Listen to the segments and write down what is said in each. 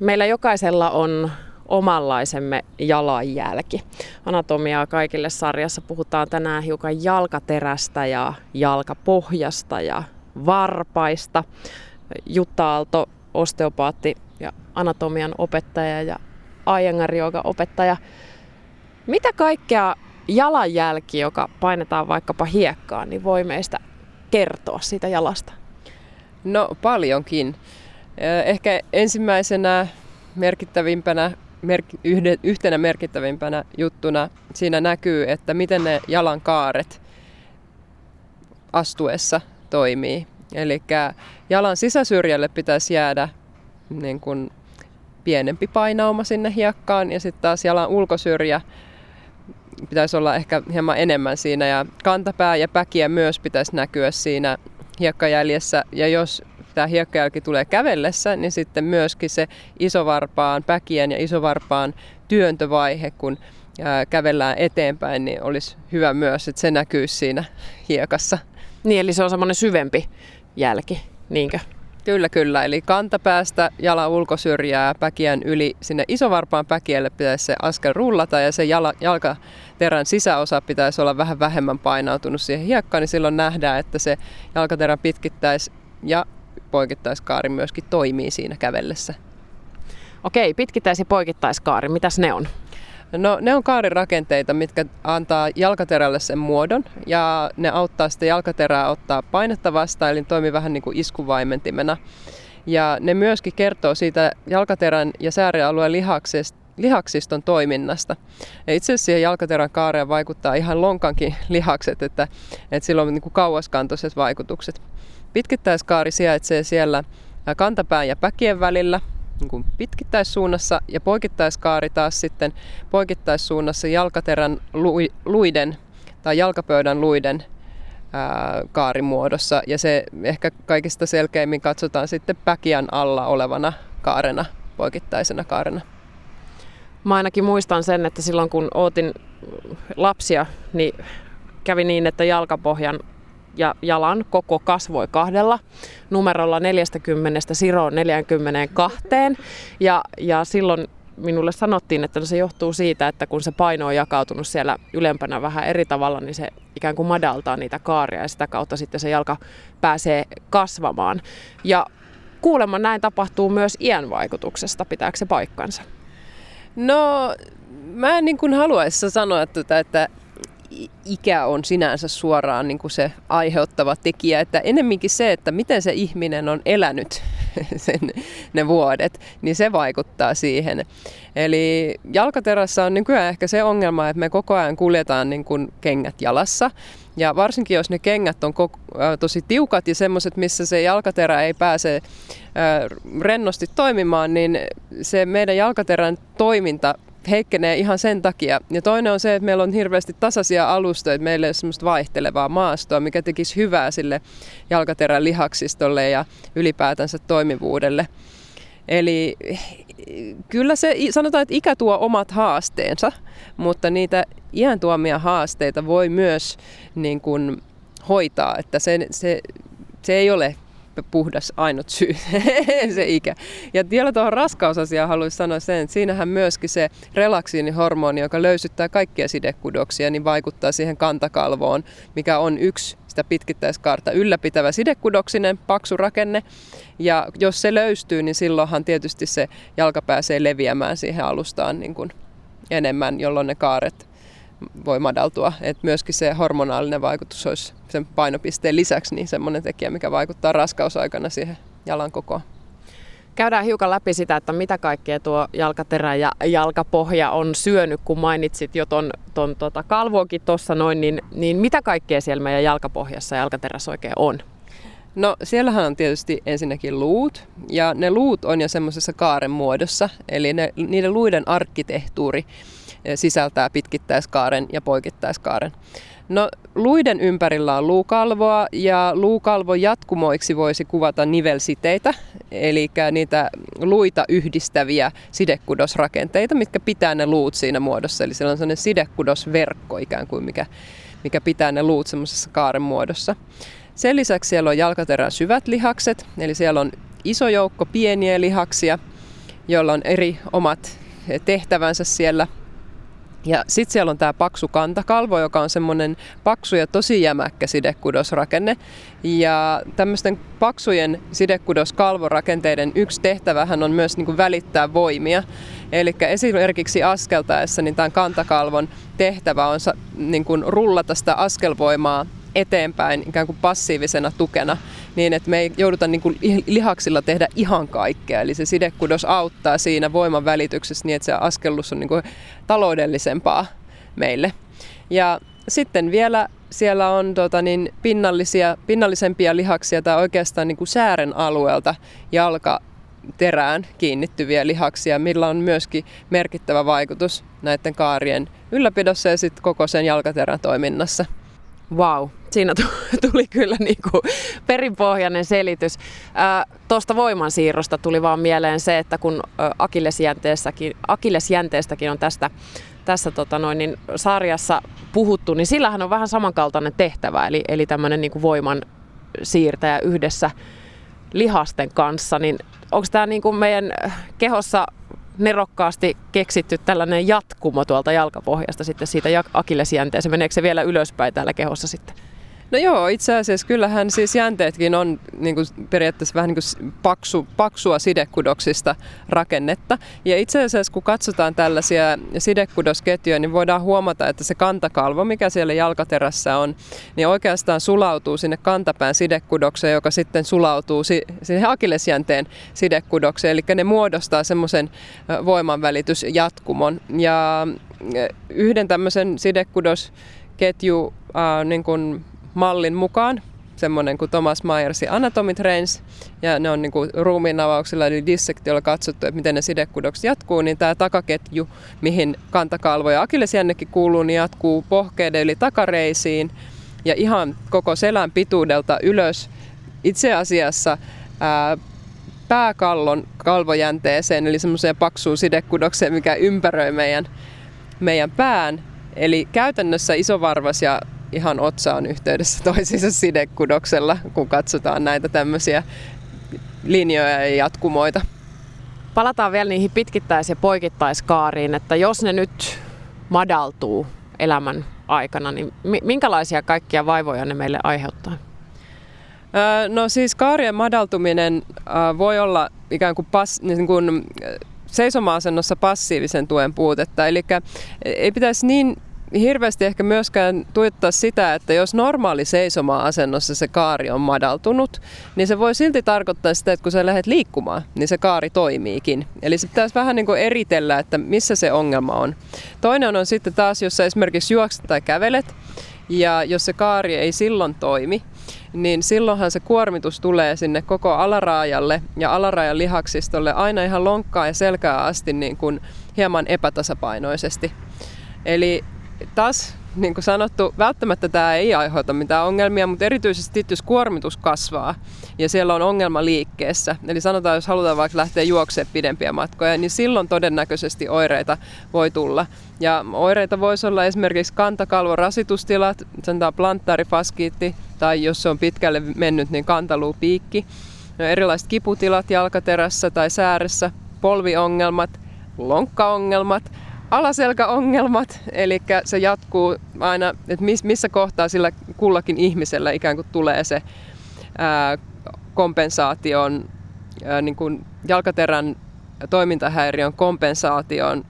Meillä jokaisella on omanlaisemme jalanjälki. Anatomiaa kaikille sarjassa puhutaan tänään hiukan jalkaterästä ja jalkapohjasta ja varpaista. Jutta Aalto, osteopaatti ja anatomian opettaja ja Ajangar opettaja. Mitä kaikkea jalanjälki, joka painetaan vaikkapa hiekkaan, niin voi meistä kertoa siitä jalasta? No paljonkin. Ehkä ensimmäisenä merkittävimpänä, merk, yhtenä merkittävimpänä juttuna siinä näkyy, että miten ne jalan kaaret astuessa toimii. Eli jalan sisäsyrjälle pitäisi jäädä niin kuin pienempi painauma sinne hiekkaan ja sitten taas jalan ulkosyrjä pitäisi olla ehkä hieman enemmän siinä ja kantapää ja päkiä myös pitäisi näkyä siinä hiekkajäljessä ja jos tämä hiekkajälki tulee kävellessä, niin sitten myöskin se isovarpaan, päkien ja isovarpaan työntövaihe, kun kävellään eteenpäin, niin olisi hyvä myös, että se näkyy siinä hiekassa. Niin, eli se on semmoinen syvempi jälki, niinkö? Kyllä, kyllä. Eli kantapäästä jalan ulkosyrjää päkiän yli sinne isovarpaan päkielle pitäisi se askel rullata ja se jala, jalkaterän sisäosa pitäisi olla vähän vähemmän painautunut siihen hiekkaan, niin silloin nähdään, että se jalkaterän pitkittäis ja poikittaiskaari myöskin toimii siinä kävellessä. Okei, pitkittäis- ja poikittaiskaari, mitäs ne on? No ne on kaarirakenteita, mitkä antaa jalkaterälle sen muodon ja ne auttaa sitten jalkaterää ottaa painetta vastaan, eli toimii vähän niin kuin iskuvaimentimena. Ja ne myöskin kertoo siitä jalkaterän ja säärialueen lihaksista, lihaksiston toiminnasta. Ja itse asiassa siihen jalkaterän kaareen vaikuttaa ihan lonkankin lihakset, että, että sillä on niin kuin kauaskantoiset vaikutukset. Pitkittäiskaari sijaitsee siellä kantapään ja päkien välillä – niin kuin pitkittäissuunnassa ja poikittaiskaari taas sitten poikittaissuunnassa jalkaterän luiden tai jalkapöydän luiden ää, kaarimuodossa. Ja se ehkä kaikista selkeimmin katsotaan sitten päkiän alla olevana kaarena, poikittaisena kaarena. Mä ainakin muistan sen, että silloin kun ootin lapsia, niin kävi niin, että jalkapohjan ja jalan koko kasvoi kahdella numerolla 40 siroon 42. Ja, ja silloin minulle sanottiin, että no se johtuu siitä, että kun se paino on jakautunut siellä ylempänä vähän eri tavalla, niin se ikään kuin madaltaa niitä kaaria ja sitä kautta sitten se jalka pääsee kasvamaan. Ja kuulemma näin tapahtuu myös iän vaikutuksesta. Pitääkö se paikkansa? No, mä en niin kuin haluaisi sanoa, että, että ikä on sinänsä suoraan niin kuin se aiheuttava tekijä, että enemminkin se, että miten se ihminen on elänyt sen, ne vuodet, niin se vaikuttaa siihen. Eli jalkaterässä on nykyään ehkä se ongelma, että me koko ajan kuljetaan niin kuin kengät jalassa. Ja varsinkin jos ne kengät on tosi tiukat ja semmoiset, missä se jalkaterä ei pääse rennosti toimimaan, niin se meidän jalkaterän toiminta heikkenee ihan sen takia. Ja toinen on se, että meillä on hirveästi tasaisia alustoja, että meillä ei ole semmoista vaihtelevaa maastoa, mikä tekisi hyvää sille jalkaterän lihaksistolle ja ylipäätänsä toimivuudelle. Eli kyllä se, sanotaan, että ikä tuo omat haasteensa, mutta niitä iän tuomia haasteita voi myös niin kuin, hoitaa, että se, se, se ei ole puhdas ainut syy, se ikä. Ja vielä tuohon raskausasiaan haluaisin sanoa sen, että siinähän myöskin se relaksiinihormoni, joka löysyttää kaikkia sidekudoksia, niin vaikuttaa siihen kantakalvoon, mikä on yksi sitä pitkittäiskaarta ylläpitävä sidekudoksinen paksu rakenne. Ja jos se löystyy, niin silloinhan tietysti se jalka pääsee leviämään siihen alustaan niin kuin enemmän, jolloin ne kaaret voi madaltua. Et myöskin se hormonaalinen vaikutus olisi sen painopisteen lisäksi niin semmoinen tekijä, mikä vaikuttaa raskausaikana siihen jalan kokoon. Käydään hiukan läpi sitä, että mitä kaikkea tuo jalkaterä ja jalkapohja on syönyt, kun mainitsit jo ton, ton tota kalvoakin tuossa noin, niin, niin mitä kaikkea siellä meidän jalkapohjassa ja jalkaterässä oikein on? No siellähän on tietysti ensinnäkin luut, ja ne luut on jo semmoisessa kaaren muodossa, eli ne, niiden luiden arkkitehtuuri sisältää pitkittäiskaaren ja poikittaiskaaren. No, luiden ympärillä on luukalvoa ja luukalvo jatkumoiksi voisi kuvata nivelsiteitä, eli niitä luita yhdistäviä sidekudosrakenteita, mitkä pitää ne luut siinä muodossa. Eli siellä on sellainen sidekudosverkko ikään kuin, mikä, mikä pitää ne luut semmoisessa kaaren muodossa. Sen lisäksi siellä on jalkaterän syvät lihakset, eli siellä on iso joukko pieniä lihaksia – joilla on eri omat tehtävänsä siellä ja sitten siellä on tämä paksu kantakalvo, joka on semmoinen paksu ja tosi jämäkkä sidekudosrakenne. Ja tämmöisten paksujen sidekudoskalvorakenteiden yksi tehtävähän on myös niin kuin välittää voimia. Eli esimerkiksi askeltaessa niin tämän kantakalvon tehtävä on niin kuin rullata sitä askelvoimaa eteenpäin ikään kuin passiivisena tukena niin, että me ei jouduta niin kuin lihaksilla tehdä ihan kaikkea. Eli se sidekudos auttaa siinä voiman välityksessä niin, että se askellus on niin kuin taloudellisempaa meille. Ja sitten vielä siellä on tota, niin, pinnallisia, pinnallisempia lihaksia tai oikeastaan niin kuin säären alueelta jalka terään kiinnittyviä lihaksia, millä on myöskin merkittävä vaikutus näiden kaarien ylläpidossa ja sitten koko sen jalkaterän toiminnassa. Vau, siinä tuli kyllä niin kuin perinpohjainen selitys. Tuosta voimansiirrosta tuli vaan mieleen se, että kun akillesjänteestäkin, akillesjänteestäkin on tästä, tässä tota noin, niin sarjassa puhuttu, niin sillähän on vähän samankaltainen tehtävä, eli, eli tämmöinen niin voiman siirtäjä yhdessä lihasten kanssa, niin onko tämä niin meidän kehossa nerokkaasti keksitty tällainen jatkumo tuolta jalkapohjasta sitten siitä akillesjänteeseen. Meneekö se vielä ylöspäin täällä kehossa sitten? No joo, itse asiassa kyllähän siis jänteetkin on niin kuin periaatteessa vähän niin kuin paksu, paksua sidekudoksista rakennetta. Ja itse asiassa kun katsotaan tällaisia sidekudosketjuja, niin voidaan huomata, että se kantakalvo, mikä siellä jalkaterässä on, niin oikeastaan sulautuu sinne kantapään sidekudokseen, joka sitten sulautuu si- sinne akillesjänteen sidekudokseen. Eli ne muodostaa semmoisen voimanvälitysjatkumon. Ja yhden tämmöisen sidekudosketju äh, niin kuin mallin mukaan, semmoinen kuin Thomas Myersin Anatomy Trains, ja ne on niin kuin ruumiin avauksella eli dissektiolla katsottu, että miten ne sidekudokset jatkuu, niin tämä takaketju, mihin kantakalvo ja akillesjännekin kuuluu, niin jatkuu pohkeiden eli takareisiin ja ihan koko selän pituudelta ylös. Itse asiassa ää, pääkallon kalvojänteeseen, eli semmoiseen paksuun sidekudokseen, mikä ympäröi meidän, meidän pään. Eli käytännössä isovarvas ja ihan otsa on yhteydessä toisiinsa sidekudoksella, kun katsotaan näitä tämmöisiä linjoja ja jatkumoita. Palataan vielä niihin pitkittäis- ja poikittaiskaariin, että jos ne nyt madaltuu elämän aikana, niin minkälaisia kaikkia vaivoja ne meille aiheuttaa? No siis kaarien madaltuminen voi olla ikään kuin, pass, niin kuin seisoma-asennossa passiivisen tuen puutetta. Eli ei pitäisi niin hirveästi ehkä myöskään tuijottaa sitä, että jos normaali seisoma-asennossa se kaari on madaltunut, niin se voi silti tarkoittaa sitä, että kun sä lähdet liikkumaan, niin se kaari toimiikin. Eli se pitäisi vähän niin kuin eritellä, että missä se ongelma on. Toinen on sitten taas, jos sä esimerkiksi juokset tai kävelet, ja jos se kaari ei silloin toimi, niin silloinhan se kuormitus tulee sinne koko alaraajalle ja alaraajan lihaksistolle aina ihan lonkkaa ja selkää asti niin kuin hieman epätasapainoisesti. Eli taas niin kuin sanottu, välttämättä tämä ei aiheuta mitään ongelmia, mutta erityisesti jos kuormitus kasvaa ja siellä on ongelma liikkeessä, eli sanotaan, jos halutaan vaikka lähteä juoksemaan pidempiä matkoja, niin silloin todennäköisesti oireita voi tulla. Ja oireita voisi olla esimerkiksi kantakalvon rasitustilat, sanotaan plantaarifaskiitti, tai jos se on pitkälle mennyt, niin kantaluupiikki. No, erilaiset kiputilat jalkaterässä tai sääressä, polviongelmat, lonkkaongelmat, alaselkäongelmat, eli se jatkuu aina, että missä kohtaa sillä kullakin ihmisellä ikään kuin tulee se kompensaation, niin kuin jalkaterän toimintahäiriön kompensaation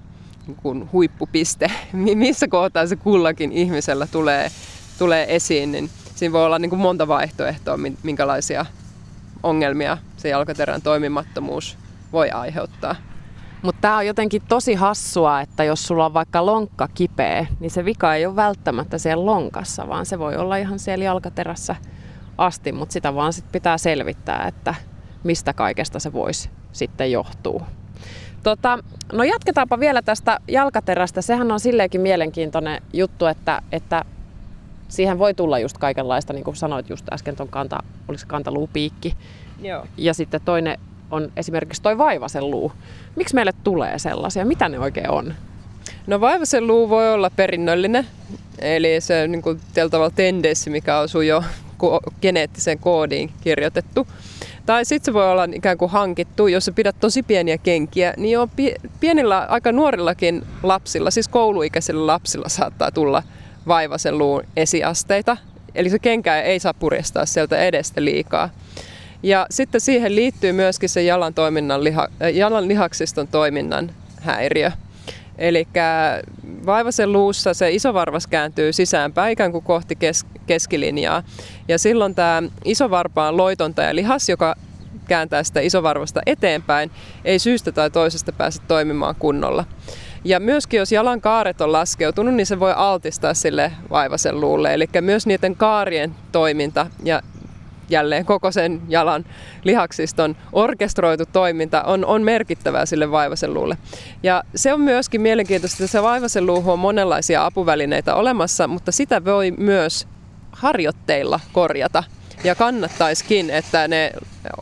niin kuin huippupiste, missä kohtaa se kullakin ihmisellä tulee, tulee esiin, niin siinä voi olla niin kuin monta vaihtoehtoa, minkälaisia ongelmia se jalkaterän toimimattomuus voi aiheuttaa. Mutta tämä on jotenkin tosi hassua, että jos sulla on vaikka lonkka kipeä, niin se vika ei ole välttämättä siellä lonkassa, vaan se voi olla ihan siellä jalkaterässä asti, mutta sitä vaan sit pitää selvittää, että mistä kaikesta se voisi sitten johtuu. Tota, no jatketaanpa vielä tästä jalkaterästä. Sehän on silleenkin mielenkiintoinen juttu, että, että siihen voi tulla just kaikenlaista, niin kuin sanoit just äsken tuon kanta, oliko kantaluupiikki. Joo. Ja sitten toinen on esimerkiksi toi vaivasen luu. Miksi meille tulee sellaisia? Mitä ne oikein on? No vaivasen luu voi olla perinnöllinen, eli se on niin kuin tavalla tendenssi, mikä osuu jo ko- geneettiseen koodiin kirjoitettu. Tai sitten se voi olla ikään kuin hankittu, jos sä pidät tosi pieniä kenkiä, niin jo pienillä, aika nuorillakin lapsilla, siis kouluikäisillä lapsilla saattaa tulla vaivasen luun esiasteita. Eli se kenkä ei saa purjestaa sieltä edestä liikaa. Ja sitten siihen liittyy myöskin se jalan, toiminnan liha, jalan lihaksiston toiminnan häiriö. Eli vaivasen luussa se isovarvas kääntyy sisäänpäin ikään kuin kohti kes- keskilinjaa. Ja silloin tämä isovarpaan loitonta lihas, joka kääntää sitä isovarvasta eteenpäin, ei syystä tai toisesta pääse toimimaan kunnolla. Ja myöskin jos jalan kaaret on laskeutunut, niin se voi altistaa sille vaivasen luulle. Eli myös niiden kaarien toiminta ja jälleen koko sen jalan lihaksiston orkestroitu toiminta on, on merkittävää sille vaivasen luulle. Ja se on myöskin mielenkiintoista, että se vaivasen luuhu on monenlaisia apuvälineitä olemassa, mutta sitä voi myös harjoitteilla korjata. Ja kannattaiskin, että ne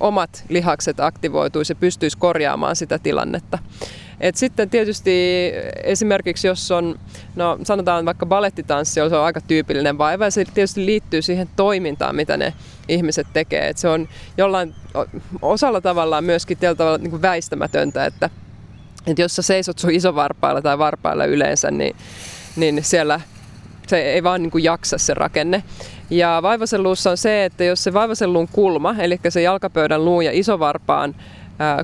omat lihakset aktivoituisi ja pystyisi korjaamaan sitä tilannetta. Et sitten tietysti esimerkiksi jos on, no sanotaan vaikka balettitanssi, se on aika tyypillinen vaiva ja se tietysti liittyy siihen toimintaan, mitä ne ihmiset tekee. Et se on jollain osalla tavallaan myöskin tavalla niin kuin väistämätöntä, että, että jos sä seisot sun isovarpailla tai varpailla yleensä, niin, niin siellä se ei vaan niin kuin jaksa se rakenne. Ja vaivasenluussa on se, että jos se vaivasenluun kulma, eli se jalkapöydän luun ja isovarpaan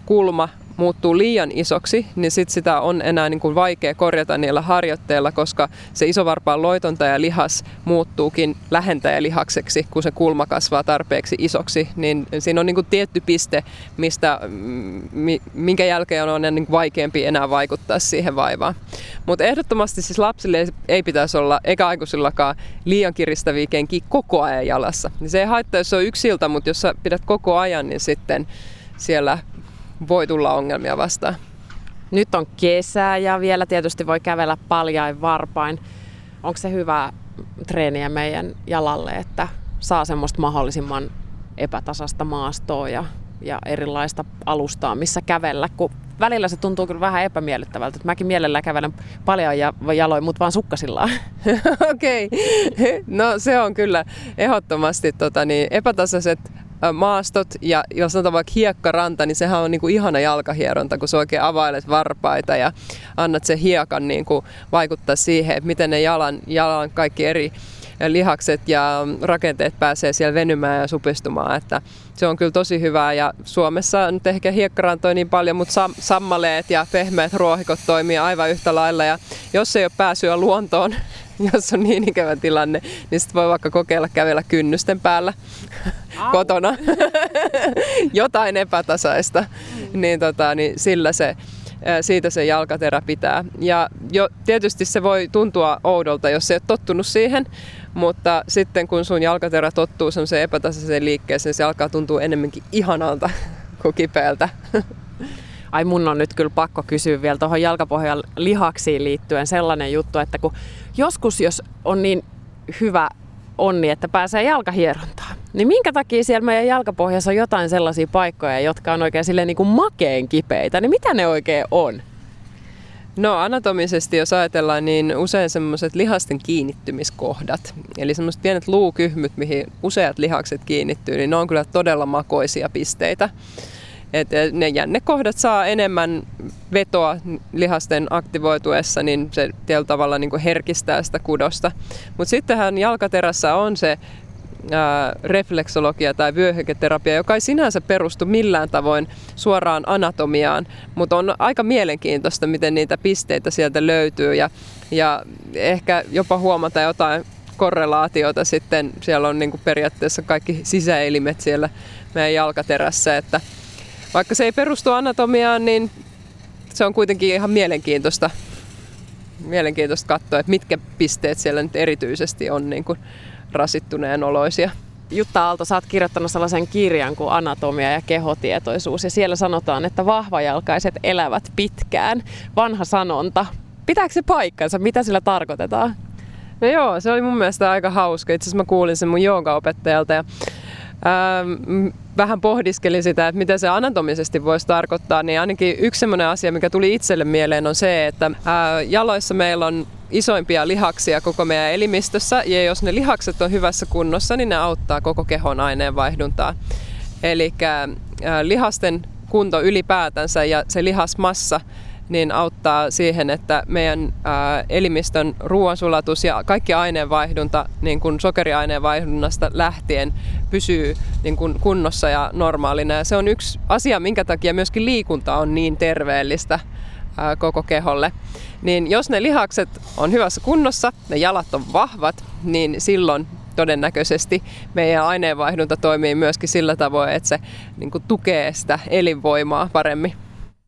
kulma muuttuu liian isoksi, niin sit sitä on enää niin kuin vaikea korjata niillä harjoitteilla, koska se isovarpaan loitonta ja lihas muuttuukin lähentäjälihakseksi, kun se kulma kasvaa tarpeeksi isoksi. Niin siinä on niin kuin tietty piste, mistä, minkä jälkeen on niin vaikeampi enää vaikuttaa siihen vaivaan. Mutta ehdottomasti siis lapsille ei pitäisi olla, eikä aikuisillakaan, liian kiristäviä kenkiä koko ajan jalassa. Se ei haittaa, jos se on yksiltä, mutta jos sä pidät koko ajan, niin sitten siellä voi tulla ongelmia vastaan. Nyt on kesä ja vielä tietysti voi kävellä paljain varpain. Onko se hyvä treeniä meidän jalalle, että saa semmoista mahdollisimman epätasasta maastoa ja, ja erilaista alustaa, missä kävellä, kun välillä se tuntuu kyllä vähän epämiellyttävältä. Että mäkin mielellään kävelen paljon ja jaloin, mutta vaan sukkasillaan. Okei, okay. no se on kyllä ehdottomasti tota, niin, epätasaiset maastot ja jos sanotaan vaikka hiekkaranta, niin sehän on niin kuin ihana jalkahieronta, kun sä oikein availet varpaita ja annat sen hiekan niin kuin vaikuttaa siihen, että miten ne jalan, jalan kaikki eri lihakset ja rakenteet pääsee siellä venymään ja supistumaan. Että se on kyllä tosi hyvää ja Suomessa nyt ehkä hiekkarantoja niin paljon, mutta sam- sammaleet ja pehmeät ruohikot toimii aivan yhtä lailla ja jos ei ole pääsyä luontoon, jos on niin ikävä tilanne, niin sitten voi vaikka kokeilla kävellä kynnysten päällä Au. kotona. Jotain epätasaista, mm. niin, tota, niin sillä se siitä se jalkaterä pitää. Ja jo, tietysti se voi tuntua oudolta, jos se ole tottunut siihen, mutta sitten kun sun jalkaterä tottuu semmoiseen epätasaiseen liikkeeseen, se alkaa tuntua enemmänkin ihanalta kuin kipeältä. Ai mun on nyt kyllä pakko kysyä vielä tuohon jalkapohjan lihaksiin liittyen sellainen juttu, että kun joskus jos on niin hyvä onni, että pääsee jalkahierontaan, niin minkä takia siellä meidän jalkapohjassa on jotain sellaisia paikkoja, jotka on oikein silleen niin kuin makeen kipeitä, niin mitä ne oikein on? No anatomisesti, jos ajatellaan, niin usein semmoiset lihasten kiinnittymiskohdat, eli semmoiset pienet luukyhmyt, mihin useat lihakset kiinnittyy, niin ne on kyllä todella makoisia pisteitä. Et ne jännekohdat saa enemmän vetoa lihasten aktivoituessa, niin se tietyllä tavalla niin kuin herkistää sitä kudosta. Mutta sittenhän jalkaterässä on se ää, refleksologia tai vyöhyketerapia, joka ei sinänsä perustu millään tavoin suoraan anatomiaan, mutta on aika mielenkiintoista, miten niitä pisteitä sieltä löytyy ja, ja ehkä jopa huomata jotain korrelaatiota sitten. Siellä on niin kuin periaatteessa kaikki sisäelimet siellä meidän jalkaterässä, että vaikka se ei perustu anatomiaan, niin se on kuitenkin ihan mielenkiintoista, mielenkiintoista katsoa, että mitkä pisteet siellä nyt erityisesti on niin kuin rasittuneen oloisia. Jutta Aalto, sä oot kirjoittanut sellaisen kirjan kuin Anatomia ja kehotietoisuus ja siellä sanotaan, että vahvajalkaiset elävät pitkään. Vanha sanonta. Pitääkö se paikkansa? Mitä sillä tarkoitetaan? No joo, se oli mun mielestä aika hauska. Itse asiassa mä kuulin sen mun joogaopettajalta ja vähän pohdiskelin sitä, että mitä se anatomisesti voisi tarkoittaa, niin ainakin yksi sellainen asia, mikä tuli itselle mieleen on se, että ää, jaloissa meillä on isoimpia lihaksia koko meidän elimistössä ja jos ne lihakset on hyvässä kunnossa, niin ne auttaa koko kehon aineenvaihduntaa. Eli lihasten kunto ylipäätänsä ja se lihasmassa niin auttaa siihen, että meidän elimistön ruoansulatus ja kaikki aineenvaihdunta niin kuin sokeriaineenvaihdunnasta lähtien pysyy niin kuin kunnossa ja normaalina. Ja se on yksi asia, minkä takia myöskin liikunta on niin terveellistä koko keholle. Niin jos ne lihakset on hyvässä kunnossa, ne jalat on vahvat, niin silloin todennäköisesti meidän aineenvaihdunta toimii myöskin sillä tavoin, että se niin kuin, tukee sitä elinvoimaa paremmin.